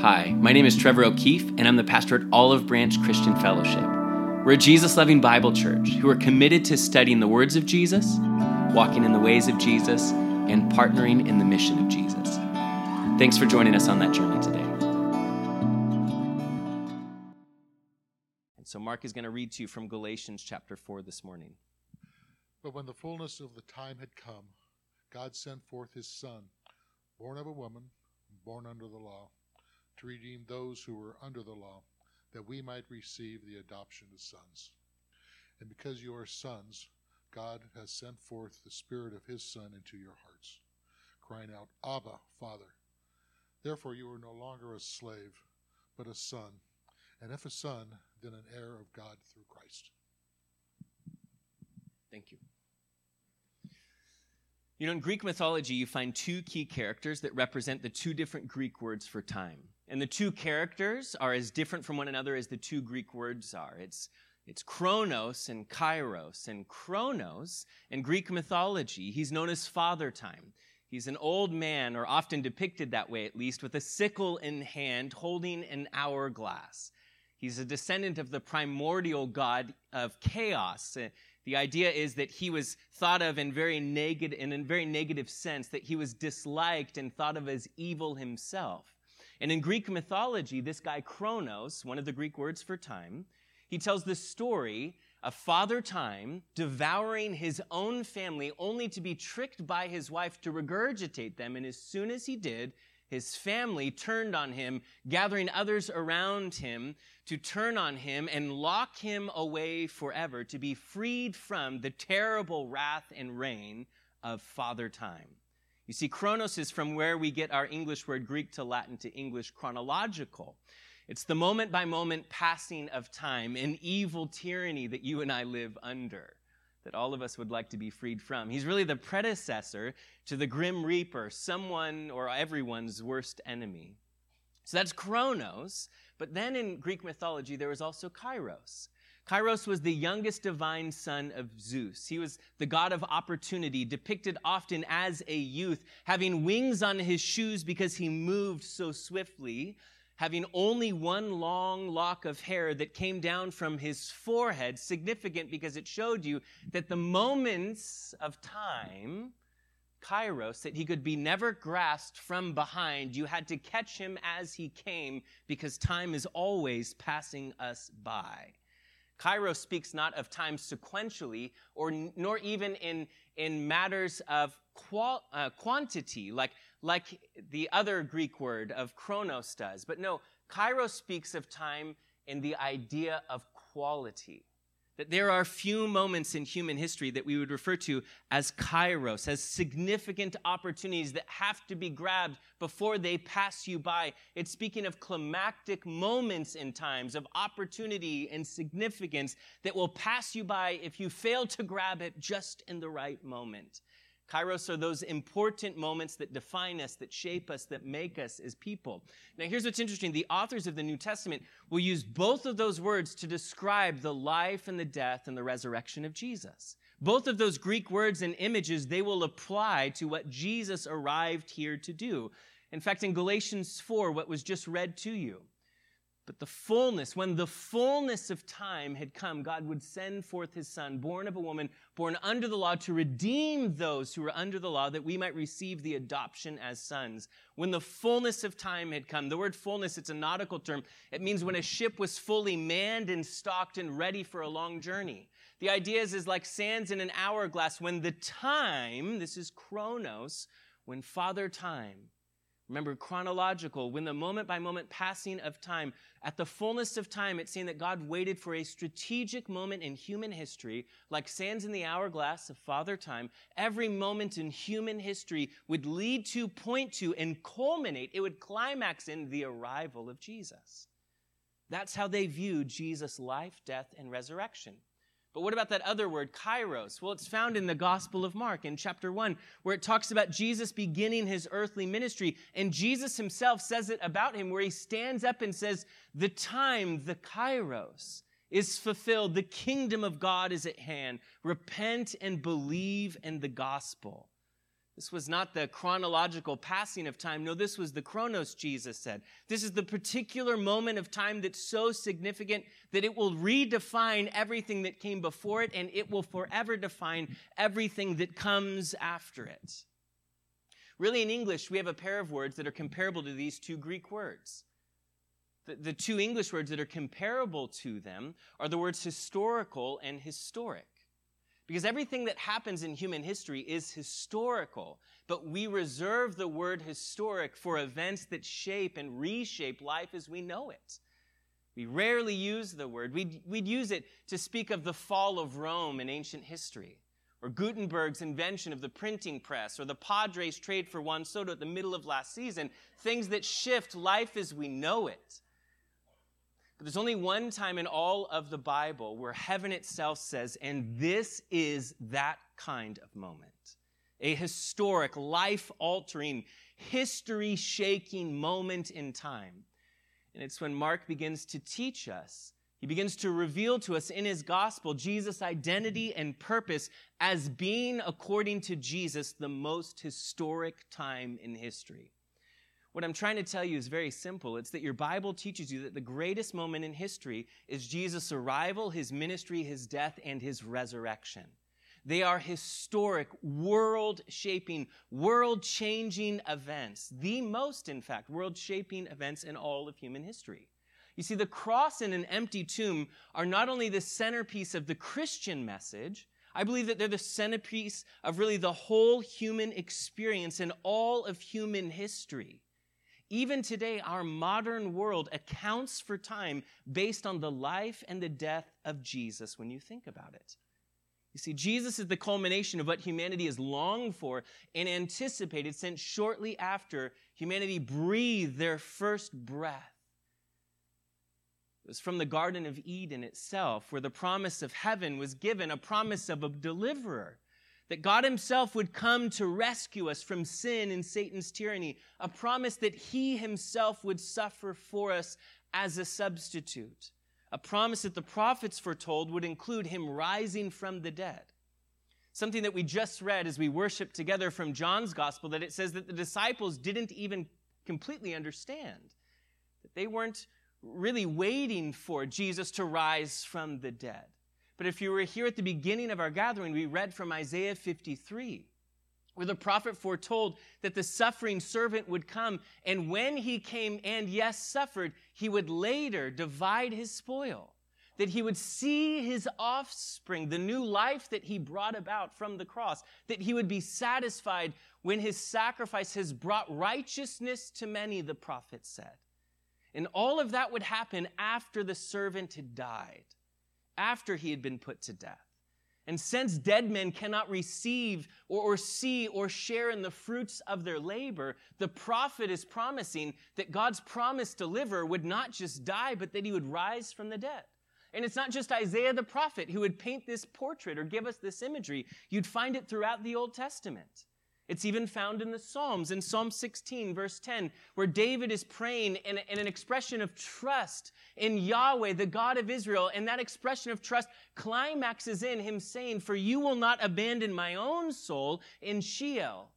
Hi, my name is Trevor O'Keefe, and I'm the pastor at Olive Branch Christian Fellowship. We're a Jesus loving Bible church who are committed to studying the words of Jesus, walking in the ways of Jesus, and partnering in the mission of Jesus. Thanks for joining us on that journey today. And so, Mark is going to read to you from Galatians chapter 4 this morning. But when the fullness of the time had come, God sent forth his Son, born of a woman, born under the law to redeem those who were under the law, that we might receive the adoption as sons. And because you are sons, God has sent forth the Spirit of His Son into your hearts, crying out, Abba, Father. Therefore you are no longer a slave, but a son, and if a son, then an heir of God through Christ. Thank you. You know, in Greek mythology, you find two key characters that represent the two different Greek words for time. And the two characters are as different from one another as the two Greek words are. It's, it's Chronos and Kairos. And Chronos, in Greek mythology, he's known as Father Time. He's an old man, or often depicted that way at least, with a sickle in hand holding an hourglass. He's a descendant of the primordial god of chaos. Uh, the idea is that he was thought of in very negative, in a very negative sense, that he was disliked and thought of as evil himself. And in Greek mythology, this guy Kronos, one of the Greek words for time, he tells the story of Father Time devouring his own family only to be tricked by his wife to regurgitate them. And as soon as he did, his family turned on him, gathering others around him to turn on him and lock him away forever, to be freed from the terrible wrath and reign of Father Time. You see, chronos is from where we get our English word Greek to Latin to English chronological. It's the moment by moment passing of time, an evil tyranny that you and I live under, that all of us would like to be freed from. He's really the predecessor to the grim reaper, someone or everyone's worst enemy. So that's chronos, but then in Greek mythology, there was also kairos. Kairos was the youngest divine son of Zeus. He was the god of opportunity, depicted often as a youth, having wings on his shoes because he moved so swiftly, having only one long lock of hair that came down from his forehead, significant because it showed you that the moments of time, Kairos, that he could be never grasped from behind, you had to catch him as he came because time is always passing us by. Kairos speaks not of time sequentially, or nor even in, in matters of qual, uh, quantity, like, like the other Greek word of chronos does. But no, Kairos speaks of time in the idea of quality that there are few moments in human history that we would refer to as kairos, as significant opportunities that have to be grabbed before they pass you by. It's speaking of climactic moments in times of opportunity and significance that will pass you by if you fail to grab it just in the right moment. Kairos are those important moments that define us, that shape us, that make us as people. Now, here's what's interesting. The authors of the New Testament will use both of those words to describe the life and the death and the resurrection of Jesus. Both of those Greek words and images, they will apply to what Jesus arrived here to do. In fact, in Galatians 4, what was just read to you, but the fullness, when the fullness of time had come, God would send forth his son, born of a woman, born under the law, to redeem those who were under the law, that we might receive the adoption as sons. When the fullness of time had come, the word fullness, it's a nautical term. It means when a ship was fully manned and stocked and ready for a long journey. The idea is, is like sands in an hourglass. When the time, this is chronos, when Father Time, Remember, chronological, when the moment by moment passing of time, at the fullness of time, it's saying that God waited for a strategic moment in human history, like sands in the hourglass of Father Time. Every moment in human history would lead to, point to, and culminate, it would climax in the arrival of Jesus. That's how they viewed Jesus' life, death, and resurrection. But what about that other word, kairos? Well, it's found in the Gospel of Mark in chapter 1, where it talks about Jesus beginning his earthly ministry. And Jesus himself says it about him, where he stands up and says, The time, the kairos, is fulfilled. The kingdom of God is at hand. Repent and believe in the gospel. This was not the chronological passing of time. No, this was the chronos, Jesus said. This is the particular moment of time that's so significant that it will redefine everything that came before it and it will forever define everything that comes after it. Really, in English, we have a pair of words that are comparable to these two Greek words. The, the two English words that are comparable to them are the words historical and historic. Because everything that happens in human history is historical, but we reserve the word historic for events that shape and reshape life as we know it. We rarely use the word. We'd, we'd use it to speak of the fall of Rome in ancient history, or Gutenberg's invention of the printing press, or the Padres trade for Juan Soto at the middle of last season, things that shift life as we know it. There's only one time in all of the Bible where heaven itself says, and this is that kind of moment. A historic, life altering, history shaking moment in time. And it's when Mark begins to teach us. He begins to reveal to us in his gospel Jesus' identity and purpose as being, according to Jesus, the most historic time in history. What I'm trying to tell you is very simple. It's that your Bible teaches you that the greatest moment in history is Jesus' arrival, his ministry, his death, and his resurrection. They are historic, world shaping, world changing events. The most, in fact, world shaping events in all of human history. You see, the cross and an empty tomb are not only the centerpiece of the Christian message, I believe that they're the centerpiece of really the whole human experience and all of human history. Even today, our modern world accounts for time based on the life and the death of Jesus when you think about it. You see, Jesus is the culmination of what humanity has longed for and anticipated since shortly after humanity breathed their first breath. It was from the Garden of Eden itself, where the promise of heaven was given, a promise of a deliverer that God Himself would come to rescue us from sin and Satan's tyranny, a promise that He Himself would suffer for us as a substitute, a promise that the prophets foretold would include Him rising from the dead. Something that we just read as we worship together from John's Gospel, that it says that the disciples didn't even completely understand, that they weren't really waiting for Jesus to rise from the dead. But if you were here at the beginning of our gathering, we read from Isaiah 53, where the prophet foretold that the suffering servant would come, and when he came and, yes, suffered, he would later divide his spoil. That he would see his offspring, the new life that he brought about from the cross, that he would be satisfied when his sacrifice has brought righteousness to many, the prophet said. And all of that would happen after the servant had died after he had been put to death. And since dead men cannot receive or, or, see or share in the fruits of their labor, the prophet is promising that God's promised deliverer would not just die, but that he would rise from the dead. And it's not just Isaiah the prophet who would paint this portrait or give us this imagery. You'd find it throughout the Old Testament. It's even found in the Psalms, in Psalm 16, verse 10, where David is praying in, in, an expression of trust in Yahweh, the God of Israel. And that expression of trust climaxes in him saying, For you will not abandon my own soul in Sheol.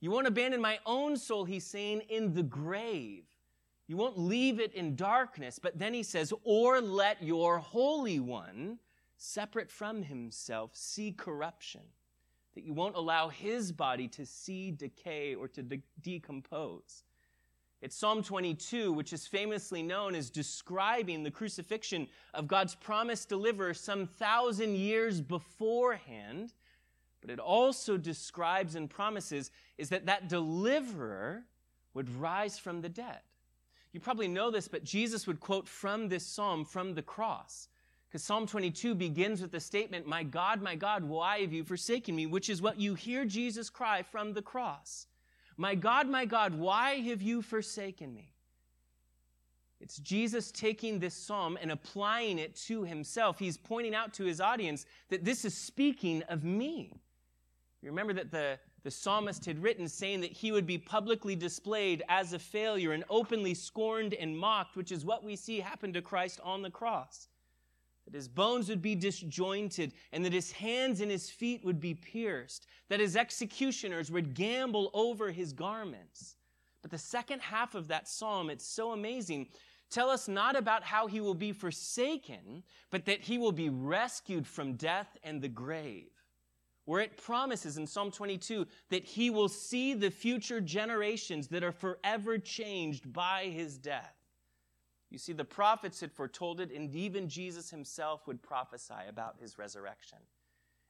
You won't abandon my own soul, he's saying, in the grave. You won't leave it in darkness. But then he says, Or let your Holy One, separate from himself, see corruption that you won't allow his body to see decay or to de- decompose. It's Psalm 22, which is famously known as describing the crucifixion of God's promised deliverer some thousand years beforehand. But it also describes and promises is that that deliverer would rise from the dead. You probably know this, but Jesus would quote from this psalm from the cross. Because Psalm 22 begins with the statement, My God, my God, why have you forsaken me? Which is what you hear Jesus cry from the cross. My God, my God, why have you forsaken me? It's Jesus taking this psalm and applying it to himself. He's pointing out to his audience that this is speaking of me. You remember that the, the psalmist had written saying that he would be publicly displayed as a failure and openly scorned and mocked, which is what we see happen to Christ on the cross that his bones would be disjointed, and that his hands and his feet would be pierced, that his executioners would gamble over his garments. But the second half of that psalm, it's so amazing. Tell us not about how he will be forsaken, but that he will be rescued from death and the grave. Where it promises in Psalm 22 that he will see the future generations that are forever changed by his death. You see, the prophets had foretold it, and even Jesus himself would prophesy about his resurrection.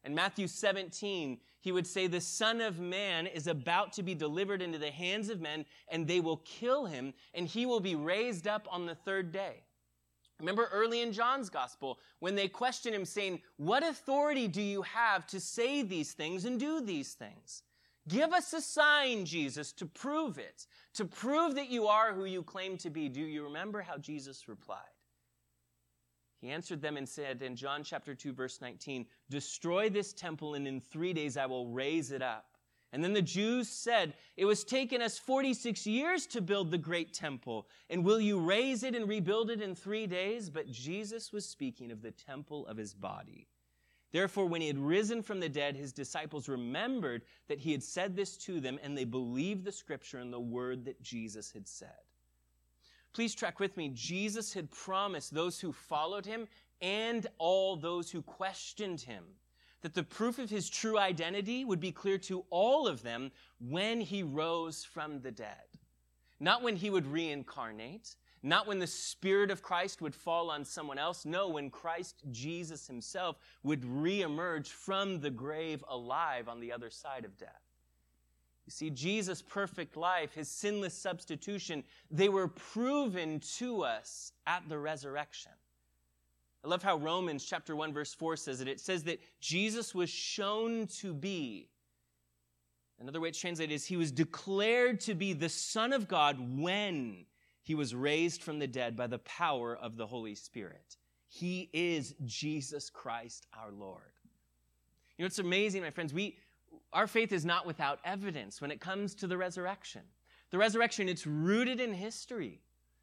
In Matthew 17, he would say, The Son of Man is about to be delivered into the hands of men, and they will kill him, and he will be raised up on the third day. Remember early in John's gospel when they question him, saying, What authority do you have to say these things and do these things? Give us a sign, Jesus, to prove it, to prove that you are who you claim to be. Do you remember how Jesus replied? He answered them and said in John chapter 2, verse 19, Destroy this temple, and in three days I will raise it up. And then the Jews said, It was taken us 46 years to build the great temple, and will you raise it and rebuild it in three days? But Jesus was speaking of the temple of his body. Therefore, when he had risen from the dead, his disciples remembered that he had said this to them, and they believed the scripture and the word that Jesus had said. Please track with me. Jesus had promised those who followed him and all those who questioned him that the proof of his true identity would be clear to all of them when he rose from the dead. Not when he would reincarnate, not when the Spirit of Christ would fall on someone else. No, when Christ Jesus himself would reemerge from the grave alive on the other side of death. You see, Jesus' perfect life, his sinless substitution, they were proven to us at the resurrection. I love how Romans chapter 1 verse 4 says it. It says that Jesus was shown to be Another way it's translated is he was declared to be the son of God when he was raised from the dead by the power of the Holy Spirit. He is Jesus Christ our Lord. You know, it's amazing, my friends. We, our faith is not without evidence when it comes to the resurrection. The resurrection, it's rooted in history.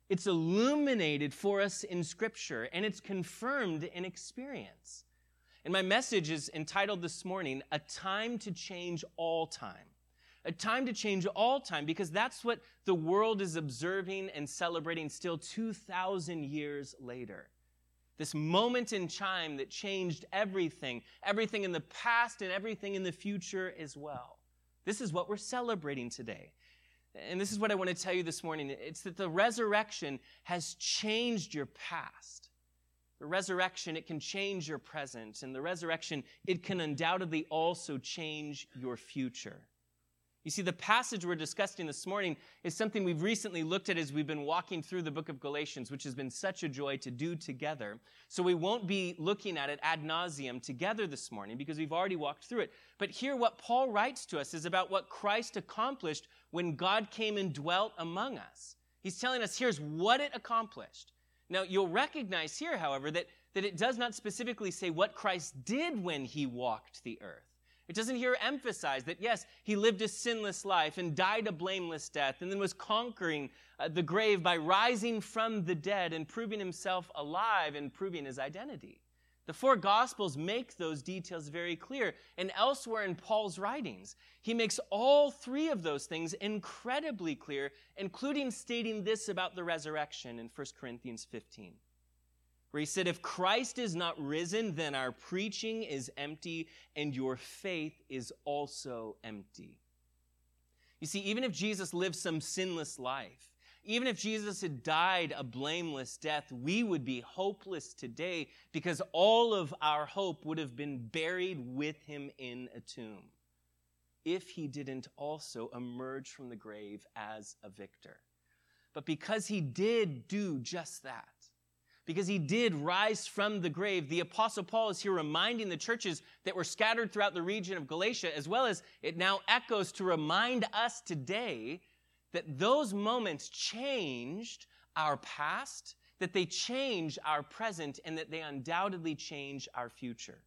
It's illuminated for us in Scripture, and it's confirmed in experience. And my message is entitled this morning, A Time to Change All Time a time to change all time because that's what the world is observing and celebrating still 2,000 years later. This moment in time that changed everything, everything in the past and everything in the future as well. This is what we're celebrating today. And this is what I want to tell you this morning. It's that the resurrection has changed your past. The resurrection, it can change your present. And the resurrection, it can undoubtedly also change your future. You see, the passage we're discussing this morning is something we've recently looked at as we've been walking through the book of Galatians, which has been such a joy to do together. So we won't be looking at it ad nauseum together this morning because we've already walked through it. But here, what Paul writes to us is about what Christ accomplished when God came and dwelt among us. He's telling us here's what it accomplished. Now, you'll recognize here, however, that, that it does not specifically say what Christ did when he walked the earth. It doesn't here emphasize that, yes, he lived a sinless life and died a blameless death and then was conquering uh, the grave by rising from the dead and proving himself alive and proving his identity. The four Gospels make those details very clear. And elsewhere in Paul's writings, he makes all three of those things incredibly clear, including stating this about the resurrection in 1 Corinthians 15 where he said, If Christ is not risen, then our preaching is empty and your faith is also empty. You see, even if Jesus lived some sinless life, even if Jesus had died a blameless death, we would be hopeless today because all of our hope would have been buried with him in a tomb if he didn't also emerge from the grave as a victor. But because he did do just that, because he did rise from the grave. The apostle Paul is here reminding the churches that were scattered throughout the region of Galatia, as well as it now echoes to remind us today that those moments changed our past, that they change our present, and that they undoubtedly change our future.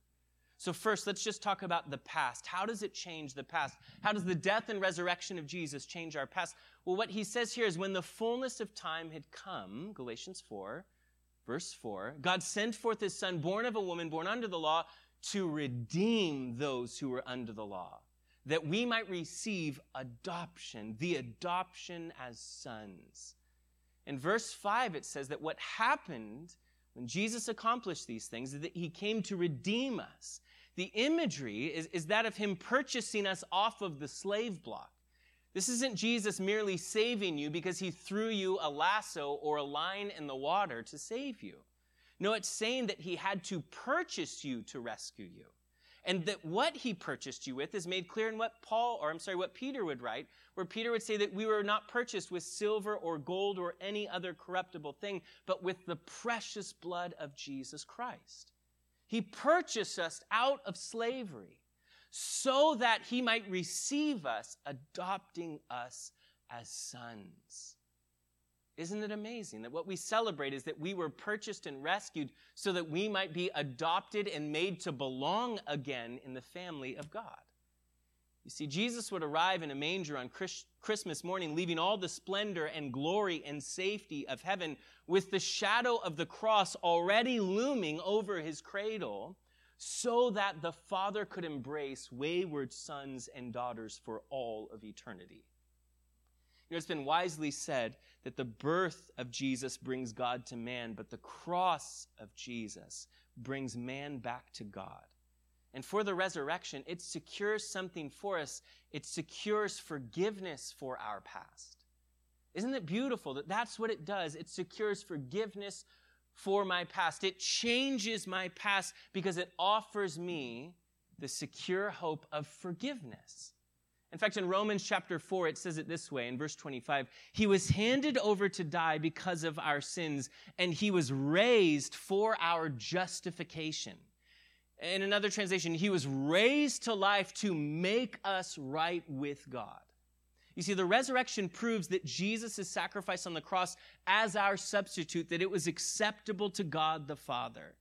So, first, let's just talk about the past. How does it change the past? How does the death and resurrection of Jesus change our past? Well, what he says here is when the fullness of time had come, Galatians 4, Verse 4 God sent forth his son, born of a woman, born under the law, to redeem those who were under the law, that we might receive adoption, the adoption as sons. In verse 5, it says that what happened when Jesus accomplished these things is that he came to redeem us. The imagery is, is that of him purchasing us off of the slave block. This isn't Jesus merely saving you because he threw you a lasso or a line in the water to save you. No, it's saying that he had to purchase you to rescue you. And that what he purchased you with is made clear in what Paul, or I'm sorry, what Peter would write, where Peter would say that we were not purchased with silver or gold or any other corruptible thing, but with the precious blood of Jesus Christ. He purchased us out of slavery so that he might receive us, adopting us as sons. Isn't it amazing that what we celebrate is that we were purchased and rescued so that we might be adopted and made to belong again in the family of God? You see, Jesus would arrive in a manger on Christmas morning, leaving all the splendor and glory and safety of heaven with the shadow of the cross already looming over his cradle, so that the Father could embrace wayward sons and daughters for all of eternity. You know, it's been wisely said that the birth of Jesus brings God to man, but the cross of Jesus brings man back to God. And for the resurrection, it secures something for us. It secures forgiveness for our past. Isn't it beautiful that that's what it does? It secures forgiveness for my past. It changes my past because it offers me the secure hope of forgiveness. In fact, in Romans chapter 4, it says it this way in verse 25 He was handed over to die because of our sins, and he was raised for our justification. In another translation, he was raised to life to make us right with God. You see, the resurrection proves that Jesus' sacrifice on the cross as our substitute, that it was acceptable to God the Father.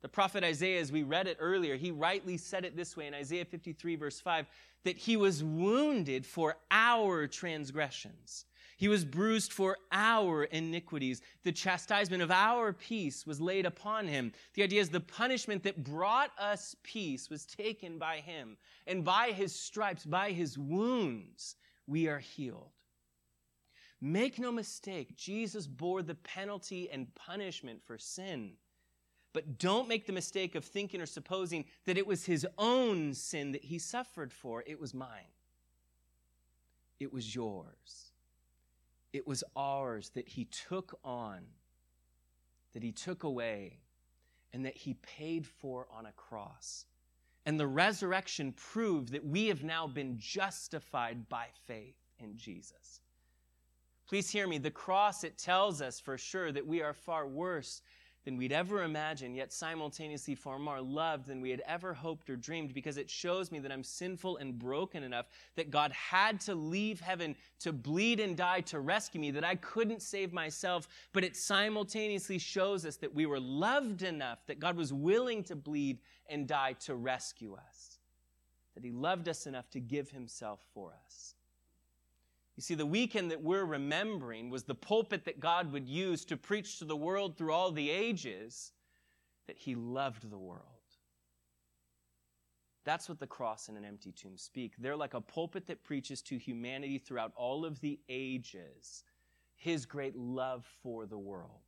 The prophet Isaiah, as we read it earlier, he rightly said it this way in Isaiah 53, verse 5 that he was wounded for our transgressions. He was bruised for our iniquities. The chastisement of our peace was laid upon him. The idea is the punishment that brought us peace was taken by him. And by his stripes, by his wounds, we are healed. Make no mistake, Jesus bore the penalty and punishment for sin. But don't make the mistake of thinking or supposing that it was his own sin that he suffered for. It was mine. It was yours. It was ours that he took on, that he took away, and that he paid for on a cross. And the resurrection proved that we have now been justified by faith in Jesus. Please hear me. The cross, it tells us for sure that we are far worse than we'd ever imagined, yet simultaneously far more loved than we had ever hoped or dreamed, because it shows me that I'm sinful and broken enough that God had to leave heaven to bleed and die to rescue me, that I couldn't save myself, but it simultaneously shows us that we were loved enough that God was willing to bleed and die to rescue us, that He loved us enough to give Himself for us. You see, the weekend that we're remembering was the pulpit that God would use to preach to the world through all the ages that He loved the world. That's what the cross and an empty tomb speak. They're like a pulpit that preaches to humanity throughout all of the ages His great love for the world.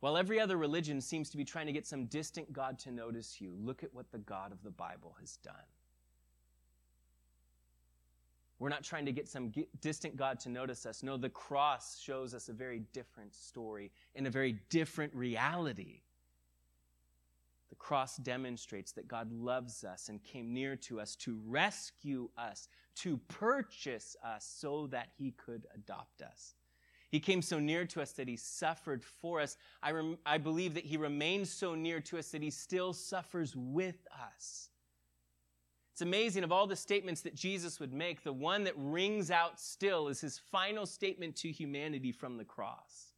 While every other religion seems to be trying to get some distant God to notice you, look at what the God of the Bible has done. We're not trying to get some distant God to notice us. No, the cross shows us a very different story in a very different reality. The cross demonstrates that God loves us and came near to us to rescue us, to purchase us so that he could adopt us. He came so near to us that he suffered for us. I, rem- I believe that he remains so near to us that he still suffers with us. It's amazing of all the statements that Jesus would make, the one that rings out still is his final statement to humanity from the cross.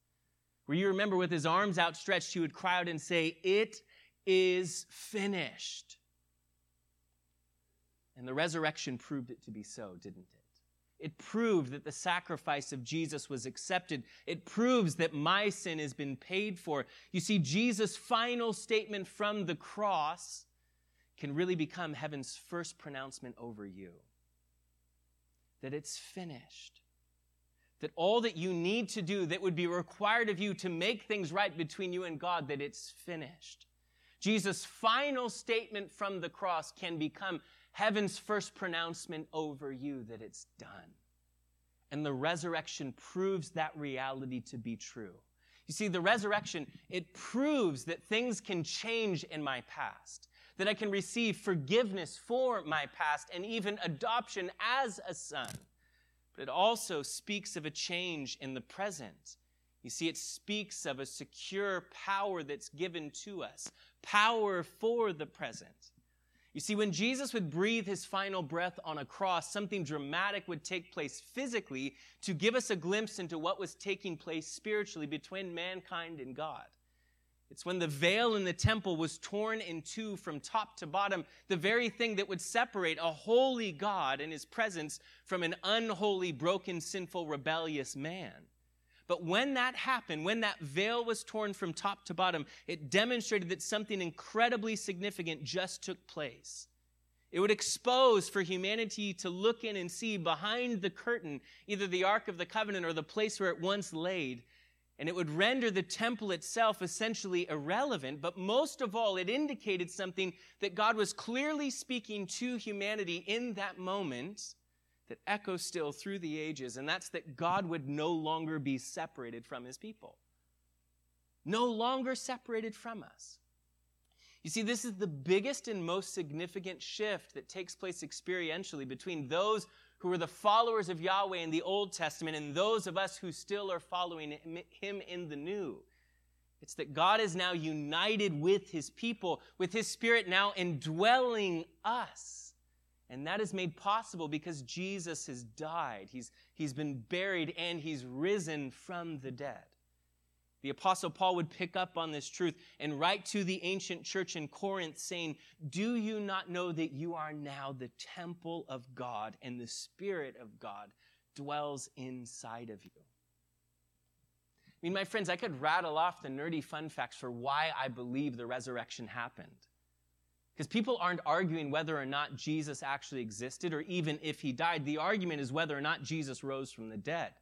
Where you remember with his arms outstretched, he would cry out and say, It is finished. And the resurrection proved it to be so, didn't it? It proved that the sacrifice of Jesus was accepted. It proves that my sin has been paid for. You see, Jesus' final statement from the cross can really become heaven's first pronouncement over you that it's finished. That all that you need to do, that would be required of you to make things right between you and God, that it's finished. Jesus' final statement from the cross can become heaven's first pronouncement over you that it's done. And the resurrection proves that reality to be true. You see, the resurrection, it proves that things can change in my past, that I can receive forgiveness for my past and even adoption as a son. But it also speaks of a change in the present. You see, it speaks of a secure power that's given to us, power for the present. You see, when Jesus would breathe his final breath on a cross, something dramatic would take place physically to give us a glimpse into what was taking place spiritually between mankind and God. It's when the veil in the temple was torn in two from top to bottom, the very thing that would separate a holy God and his presence from an unholy, broken, sinful, rebellious man. But when that happened, when that veil was torn from top to bottom, it demonstrated that something incredibly significant just took place. It would expose for humanity to look in and see behind the curtain either the Ark of the Covenant or the place where it once laid. And it would render the temple itself essentially irrelevant. But most of all, it indicated something that God was clearly speaking to humanity in that moment that echoes still through the ages, and that's that God would no longer be separated from his people. No longer separated from us. You see, this is the biggest and most significant shift that takes place experientially between those who are the followers of Yahweh in the Old Testament and those of us who still are following him in the New. It's that God is now united with his people, with his spirit now indwelling us. And that is made possible because Jesus has died. He's, he's been buried and he's risen from the dead. The Apostle Paul would pick up on this truth and write to the ancient church in Corinth saying, Do you not know that you are now the temple of God and the Spirit of God dwells inside of you? I mean, my friends, I could rattle off the nerdy fun facts for why I believe the resurrection happened. Because people aren't arguing whether or not Jesus actually existed or even if he died. The argument is whether or not Jesus rose from the dead.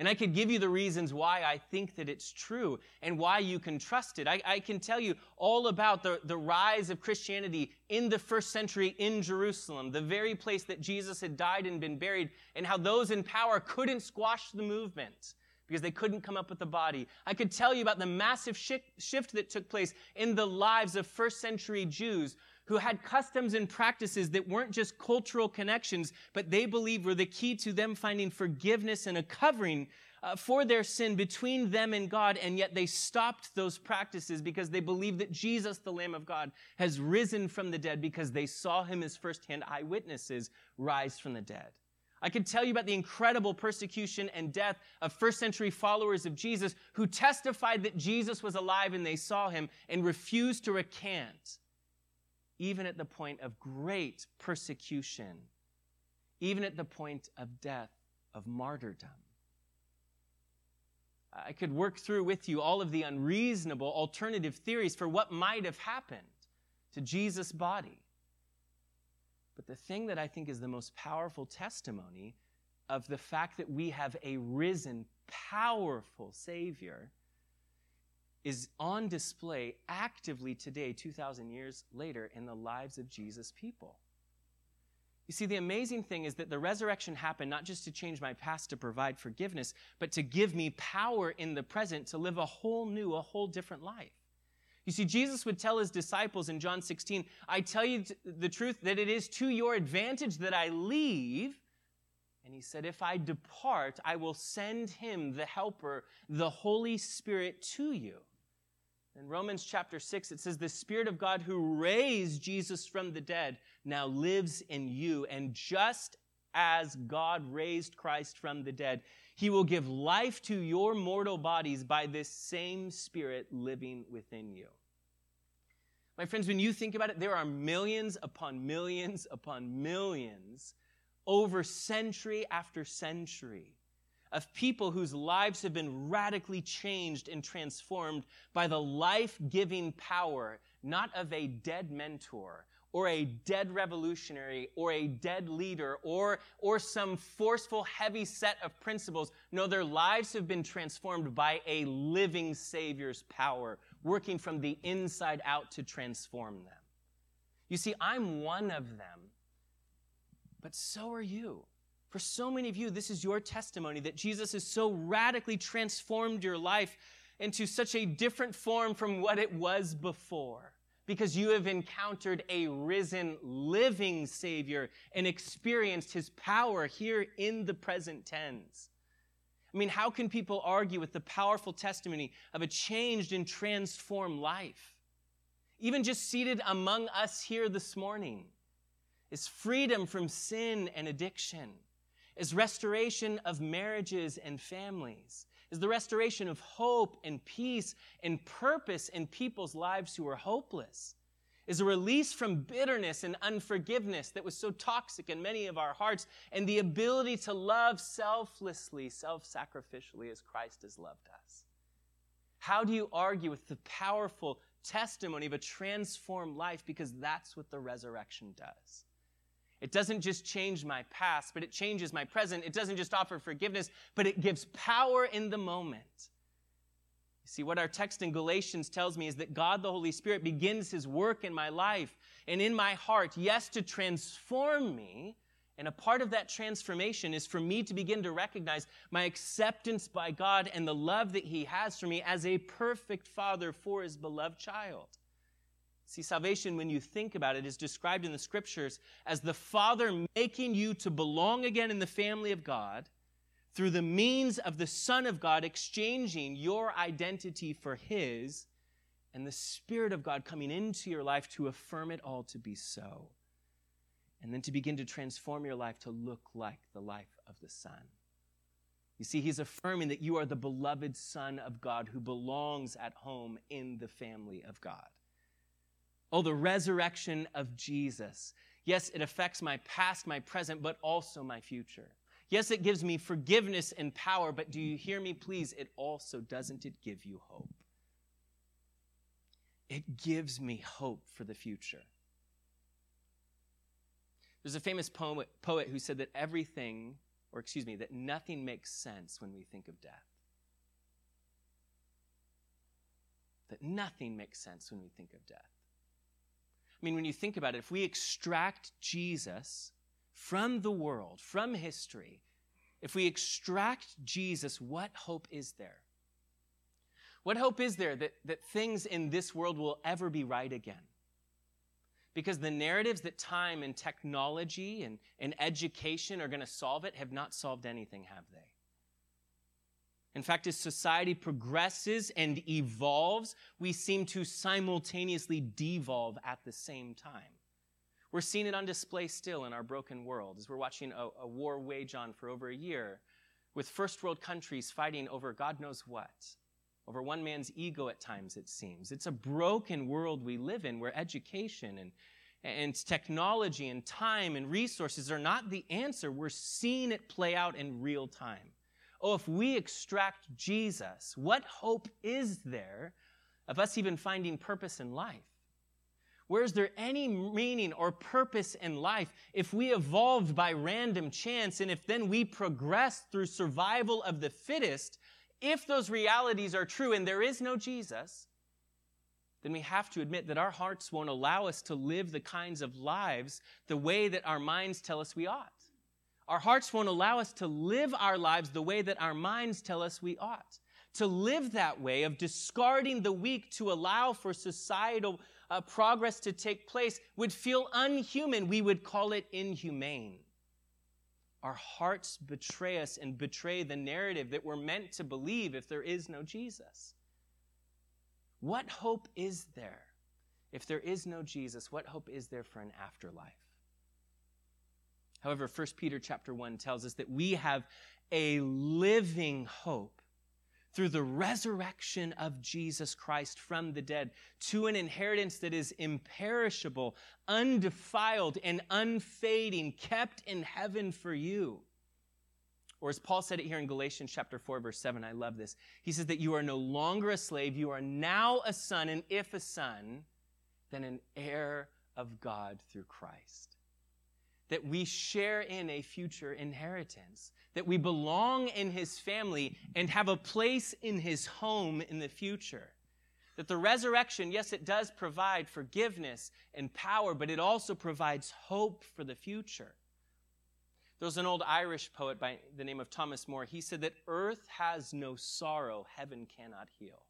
And I could give you the reasons why I think that it's true and why you can trust it. I, I, can tell you all about the, the rise of Christianity in the first century in Jerusalem, the very place that Jesus had died and been buried, and how those in power couldn't squash the movement because they couldn't come up with a body. I could tell you about the massive shift that took place in the lives of first century Jews who had customs and practices that weren't just cultural connections, but they believed were the key to them finding forgiveness and a covering uh, for their sin between them and God, and yet they stopped those practices because they believed that Jesus, the Lamb of God, has risen from the dead because they saw him as firsthand eyewitnesses rise from the dead. I could tell you about the incredible persecution and death of first century followers of Jesus who testified that Jesus was alive and they saw him and refused to recant even at the point of great persecution, even at the point of death, of martyrdom. I could work through with you all of the unreasonable alternative theories for what might have happened to Jesus' body. But the thing that I think is the most powerful testimony of the fact that we have a risen, powerful Savior is on display actively today, 2,000 years later, in the lives of Jesus' people. You see, the amazing thing is that the resurrection happened not just to change my past to provide forgiveness, but to give me power in the present to live a whole new, a whole different life. You see, Jesus would tell his disciples in John 16, I tell you the truth that it is to your advantage that I leave. And he said, If I depart, I will send him, the helper, the Holy Spirit, to you. In Romans chapter 6, it says, The Spirit of God who raised Jesus from the dead now lives in you. And just as God raised Christ from the dead, he will give life to your mortal bodies by this same Spirit living within you. My friends, when you think about it, there are millions upon millions upon millions over century after century of people whose lives have been radically changed and transformed by the life giving power, not of a dead mentor or a dead revolutionary or a dead leader or, or some forceful, heavy set of principles. No, their lives have been transformed by a living Savior's power, working from the inside out to transform them. You see, I'm one of them, but so are you. For so many of you, this is your testimony that Jesus has so radically transformed your life into such a different form from what it was before. Because you have encountered a risen, living Savior and experienced his power here in the present tense. I mean, how can people argue with the powerful testimony of a changed and transformed life? Even just seated among us here this morning is freedom from sin and addiction is restoration of marriages and families, is the restoration of hope and peace and purpose in people's lives who are hopeless, is a release from bitterness and unforgiveness that was so toxic in many of our hearts, and the ability to love selflessly, self sacrificially as Christ has loved us. How do you argue with the powerful testimony of a transformed life? Because that's what the resurrection does. It doesn't just change my past, but it changes my present. It doesn't just offer forgiveness, but it gives power in the moment. You see, what our text in Galatians tells me is that God the Holy Spirit begins his work in my life and in my heart, yes, to transform me. And a part of that transformation is for me to begin to recognize my acceptance by God and the love that he has for me as a perfect father for his beloved child. See, salvation, when you think about it, is described in the scriptures as the Father making you to belong again in the family of God through the means of the Son of God exchanging your identity for His, and the Spirit of God coming into your life to affirm it all to be so. And then to begin to transform your life to look like the life of the Son. You see, He's affirming that you are the beloved Son of God who belongs at home in the family of God. Oh, the resurrection of Jesus. Yes, it affects my past, my present, but also my future. Yes, it gives me forgiveness and power, but do you hear me, please? It also doesn't it give you hope? It gives me hope for the future. There's a famous poet, poet who said that everything, or excuse me, that nothing makes sense when we think of death. That nothing makes sense when we think of death. I mean, when you think about it, if we extract Jesus from the world, from history, if we extract Jesus, what hope is there? What hope is there that, that things in this world will ever be right again? Because the narratives that time and technology and, and education are going to solve it have not solved anything, have they? In fact, as society progresses and evolves, we seem to simultaneously devolve at the same time. We're seeing it on display still in our broken world as we're watching a, a, war wage on for over a year with first world countries fighting over God knows what, over one man's ego at times, it seems. It's a broken world we live in where education and, and technology and time and resources are not the answer. We're seeing it play out in real time. Oh, if we extract Jesus, what hope is there of us even finding purpose in life? Where is there any meaning or purpose in life if we evolved by random chance and if then we progress through survival of the fittest? If those realities are true and there is no Jesus, then we have to admit that our hearts won't allow us to live the kinds of lives the way that our minds tell us we ought. Our hearts won't allow us to live our lives the way that our minds tell us we ought. To live that way of discarding the weak to allow for societal uh, progress to take place would feel unhuman. We would call it inhumane. Our hearts betray us and betray the narrative that we're meant to believe if there is no Jesus. What hope is there? If there is no Jesus, what hope is there for an afterlife? However, 1 Peter chapter 1 tells us that we have a living hope through the resurrection of Jesus Christ from the dead to an inheritance that is imperishable, undefiled, and unfading, kept in heaven for you. Or as Paul said it here in Galatians chapter 4 verse 7, I love this. He says that you are no longer a slave, you are now a son, and if a son, then an heir of God through Christ. That we share in a future inheritance, that we belong in his family and have a place in his home in the future. That the resurrection, yes, it does provide forgiveness and power, but it also provides hope for the future. There was an old Irish poet by the name of Thomas Moore. He said that earth has no sorrow, heaven cannot heal.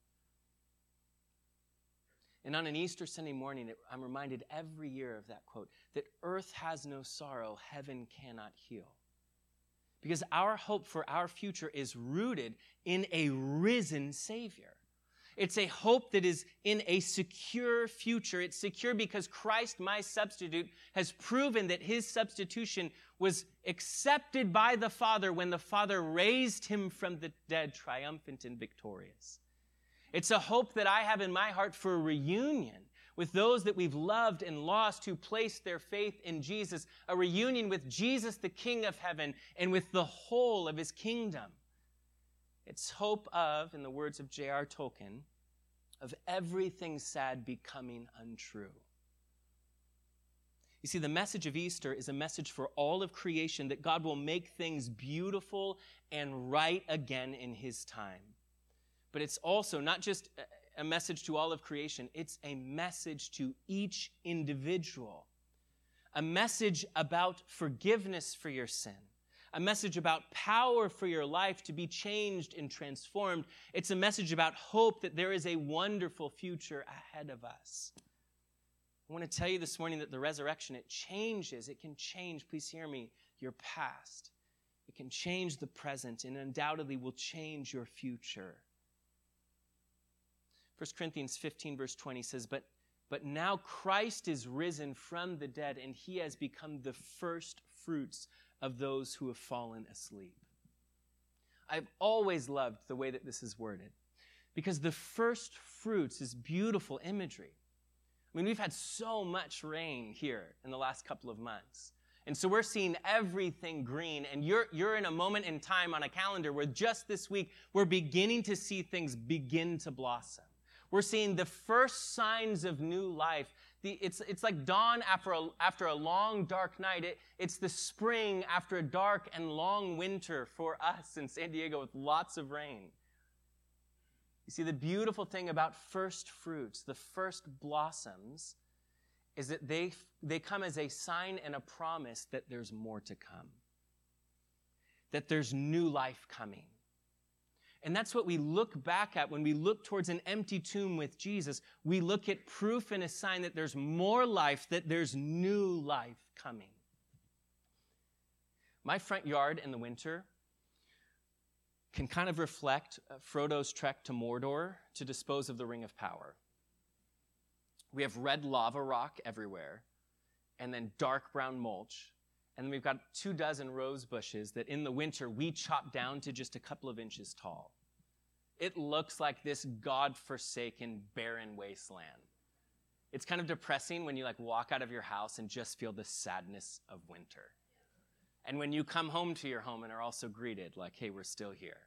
And on an Easter Sunday morning, I'm reminded every year of that quote that earth has no sorrow, heaven cannot heal. Because our hope for our future is rooted in a risen Savior. It's a hope that is in a secure future. It's secure because Christ, my substitute, has proven that his substitution was accepted by the Father when the Father raised him from the dead, triumphant and victorious. It's a hope that I have in my heart for a reunion with those that we've loved and lost who placed their faith in Jesus, a reunion with Jesus, the King of heaven, and with the whole of his kingdom. It's hope of, in the words of J.R. Tolkien, of everything sad becoming untrue. You see, the message of Easter is a message for all of creation that God will make things beautiful and right again in His time. But it's also not just a message to all of creation, it's a message to each individual. A message about forgiveness for your sin a message about power for your life to be changed and transformed. It's a message about hope that there is a wonderful future ahead of us. I want to tell you this morning that the resurrection, it changes. It can change, please hear me, your past. It can change the present and undoubtedly will change your future. 1 Corinthians 15, verse 20 says, But but now Christ is risen from the dead, and he has become the first fruits of those who have fallen asleep. I've always loved the way that this is worded because the first fruits is beautiful imagery. I mean, we've had so much rain here in the last couple of months. And so we're seeing everything green. And you're, you're in a moment in time on a calendar where just this week we're beginning to see things begin to blossom. We're seeing the first signs of new life the, it's, it's like dawn after a, after a long, dark night. It, it's the spring after a dark and long winter for us in San Diego with lots of rain. You see, the beautiful thing about first fruits, the first blossoms, is that they, they come as a sign and a promise that there's more to come, that there's new life coming. And that's what we look back at when we look towards an empty tomb with Jesus. We look at proof and a sign that there's more life, that there's new life coming. My front yard in the winter can kind of reflect uh, Frodo's trek to Mordor to dispose of the Ring of Power. We have red lava rock everywhere, and then dark brown mulch, and we've got two dozen rose bushes that in the winter we chop down to just a couple of inches tall. It looks like this God-forsaken barren wasteland. It's kind of depressing when you like walk out of your house and just feel the sadness of winter. And when you come home to your home and are also greeted like, hey, we're still here.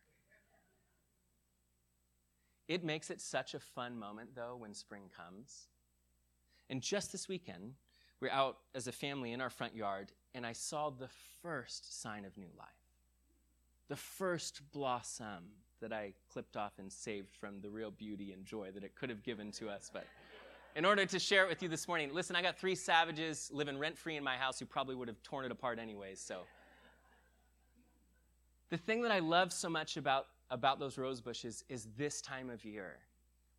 It makes it such a fun moment, though, when spring comes. And just this weekend, we're out as a family in our front yard, and I saw the first sign of new life, the first blossom that I clipped off and saved from the real beauty and joy that it could have given to us. But in order to share it with you this morning, listen, I got three savages living rent free in my house who probably would have torn it apart anyways. So the thing that I love so much about, about those rose bushes is this time of year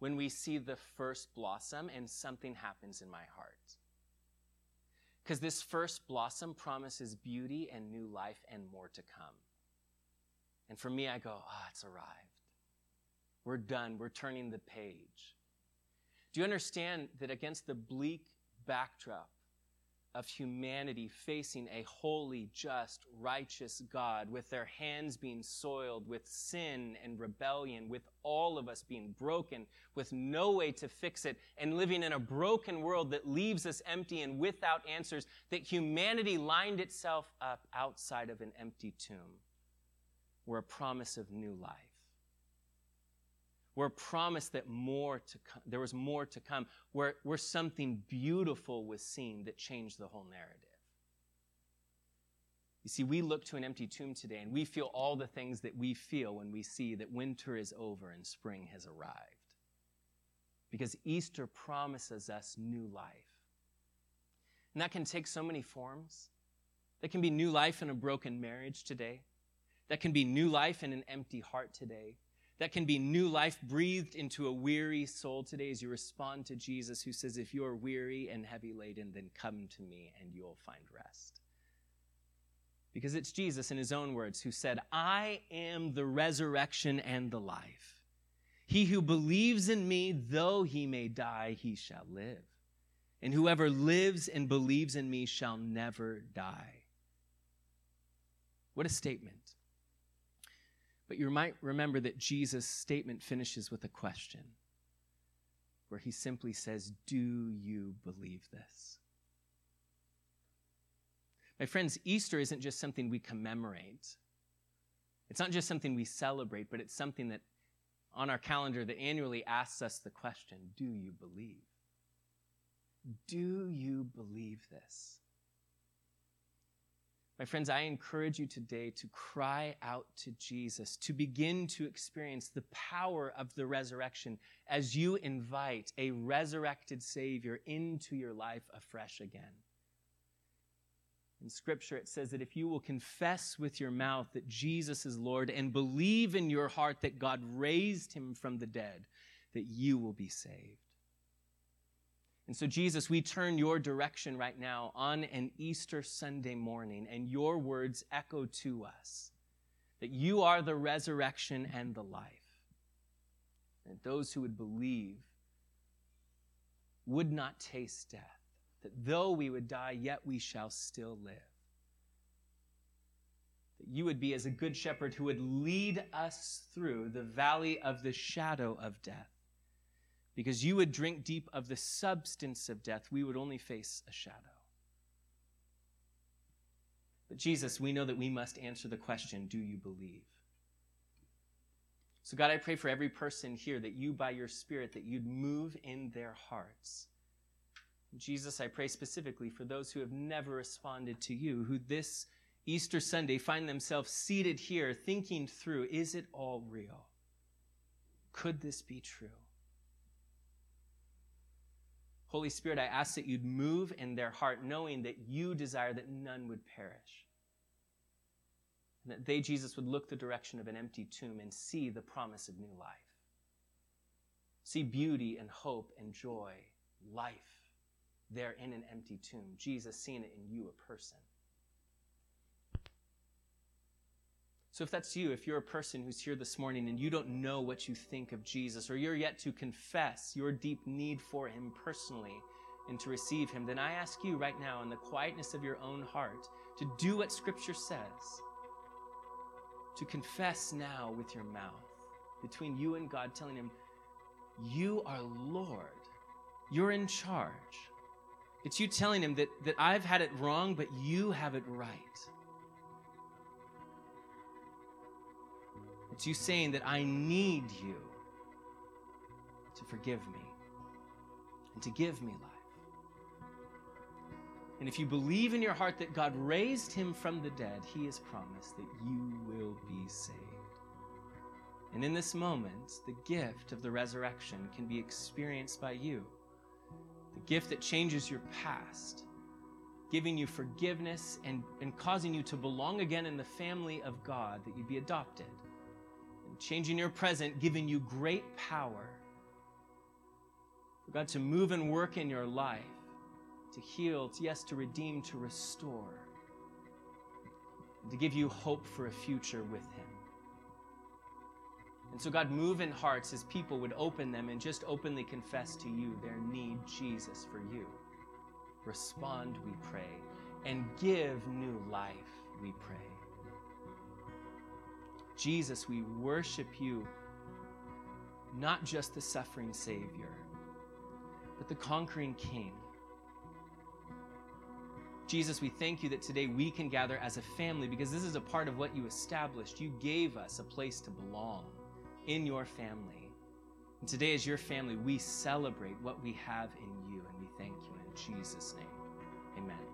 when we see the first blossom and something happens in my heart. Because this first blossom promises beauty and new life and more to come. And for me, I go, ah, oh, it's arrived. We're done. We're turning the page. Do you understand that against the bleak backdrop of humanity facing a holy, just, righteous God, with their hands being soiled with sin and rebellion, with all of us being broken, with no way to fix it, and living in a broken world that leaves us empty and without answers, that humanity lined itself up outside of an empty tomb were a promise of new life. Where a promise that more to come, there was more to come, where, where something beautiful was seen that changed the whole narrative. You see, we look to an empty tomb today and we feel all the things that we feel when we see that winter is over and spring has arrived. Because Easter promises us new life. And that can take so many forms. That can be new life in a broken marriage today. That can be new life in an empty heart today. That can be new life breathed into a weary soul today as you respond to Jesus, who says, If you are weary and heavy laden, then come to me and you'll find rest. Because it's Jesus, in his own words, who said, I am the resurrection and the life. He who believes in me, though he may die, he shall live. And whoever lives and believes in me shall never die. What a statement. But you might remember that Jesus' statement finishes with a question where he simply says, Do you believe this? My friends, Easter isn't just something we commemorate. It's not just something we celebrate, but it's something that on our calendar that annually asks us the question Do you believe? Do you believe this? My friends, I encourage you today to cry out to Jesus, to begin to experience the power of the resurrection as you invite a resurrected Savior into your life afresh again. In Scripture, it says that if you will confess with your mouth that Jesus is Lord and believe in your heart that God raised him from the dead, that you will be saved. And so, Jesus, we turn your direction right now on an Easter Sunday morning, and your words echo to us that you are the resurrection and the life. And those who would believe would not taste death, that though we would die, yet we shall still live. That you would be as a good shepherd who would lead us through the valley of the shadow of death because you would drink deep of the substance of death, we would only face a shadow. But Jesus, we know that we must answer the question do you believe? So, God, I pray for every person here that you, by your Spirit, that you'd move in their hearts. Jesus, I pray specifically for those who have never responded to you, who this Easter Sunday find themselves seated here thinking through is it all real? Could this be true? Holy Spirit, I ask that you'd move in their heart, knowing that you desire that none would perish. And that they, Jesus, would look the direction of an empty tomb and see the promise of new life. See beauty and hope and joy, life there in an empty tomb. Jesus seeing it in you, a person. So, if that's you, if you're a person who's here this morning and you don't know what you think of Jesus, or you're yet to confess your deep need for him personally and to receive him, then I ask you right now, in the quietness of your own heart, to do what Scripture says. To confess now with your mouth between you and God, telling him, You are Lord. You're in charge. It's you telling him that, that I've had it wrong, but you have it right. It's you saying that I need you to forgive me and to give me life. And if you believe in your heart that God raised him from the dead, he has promised that you will be saved. And in this moment, the gift of the resurrection can be experienced by you. The gift that changes your past, giving you forgiveness and, and causing you to belong again in the family of God, that you'd be adopted changing your present, giving you great power for God to move and work in your life, to heal, to, yes, to redeem, to restore, and to give you hope for a future with Him. And so, God, move in hearts as people would open them and just openly confess to you their need, Jesus, for you. Respond, we pray, and give new life, we pray. Jesus, we worship you, not just the suffering Savior, but the conquering King. Jesus, we thank you that today we can gather as a family because this is a part of what you established. You gave us a place to belong in your family. And today, as your family, we celebrate what we have in you, and we thank you in Jesus' name. Amen.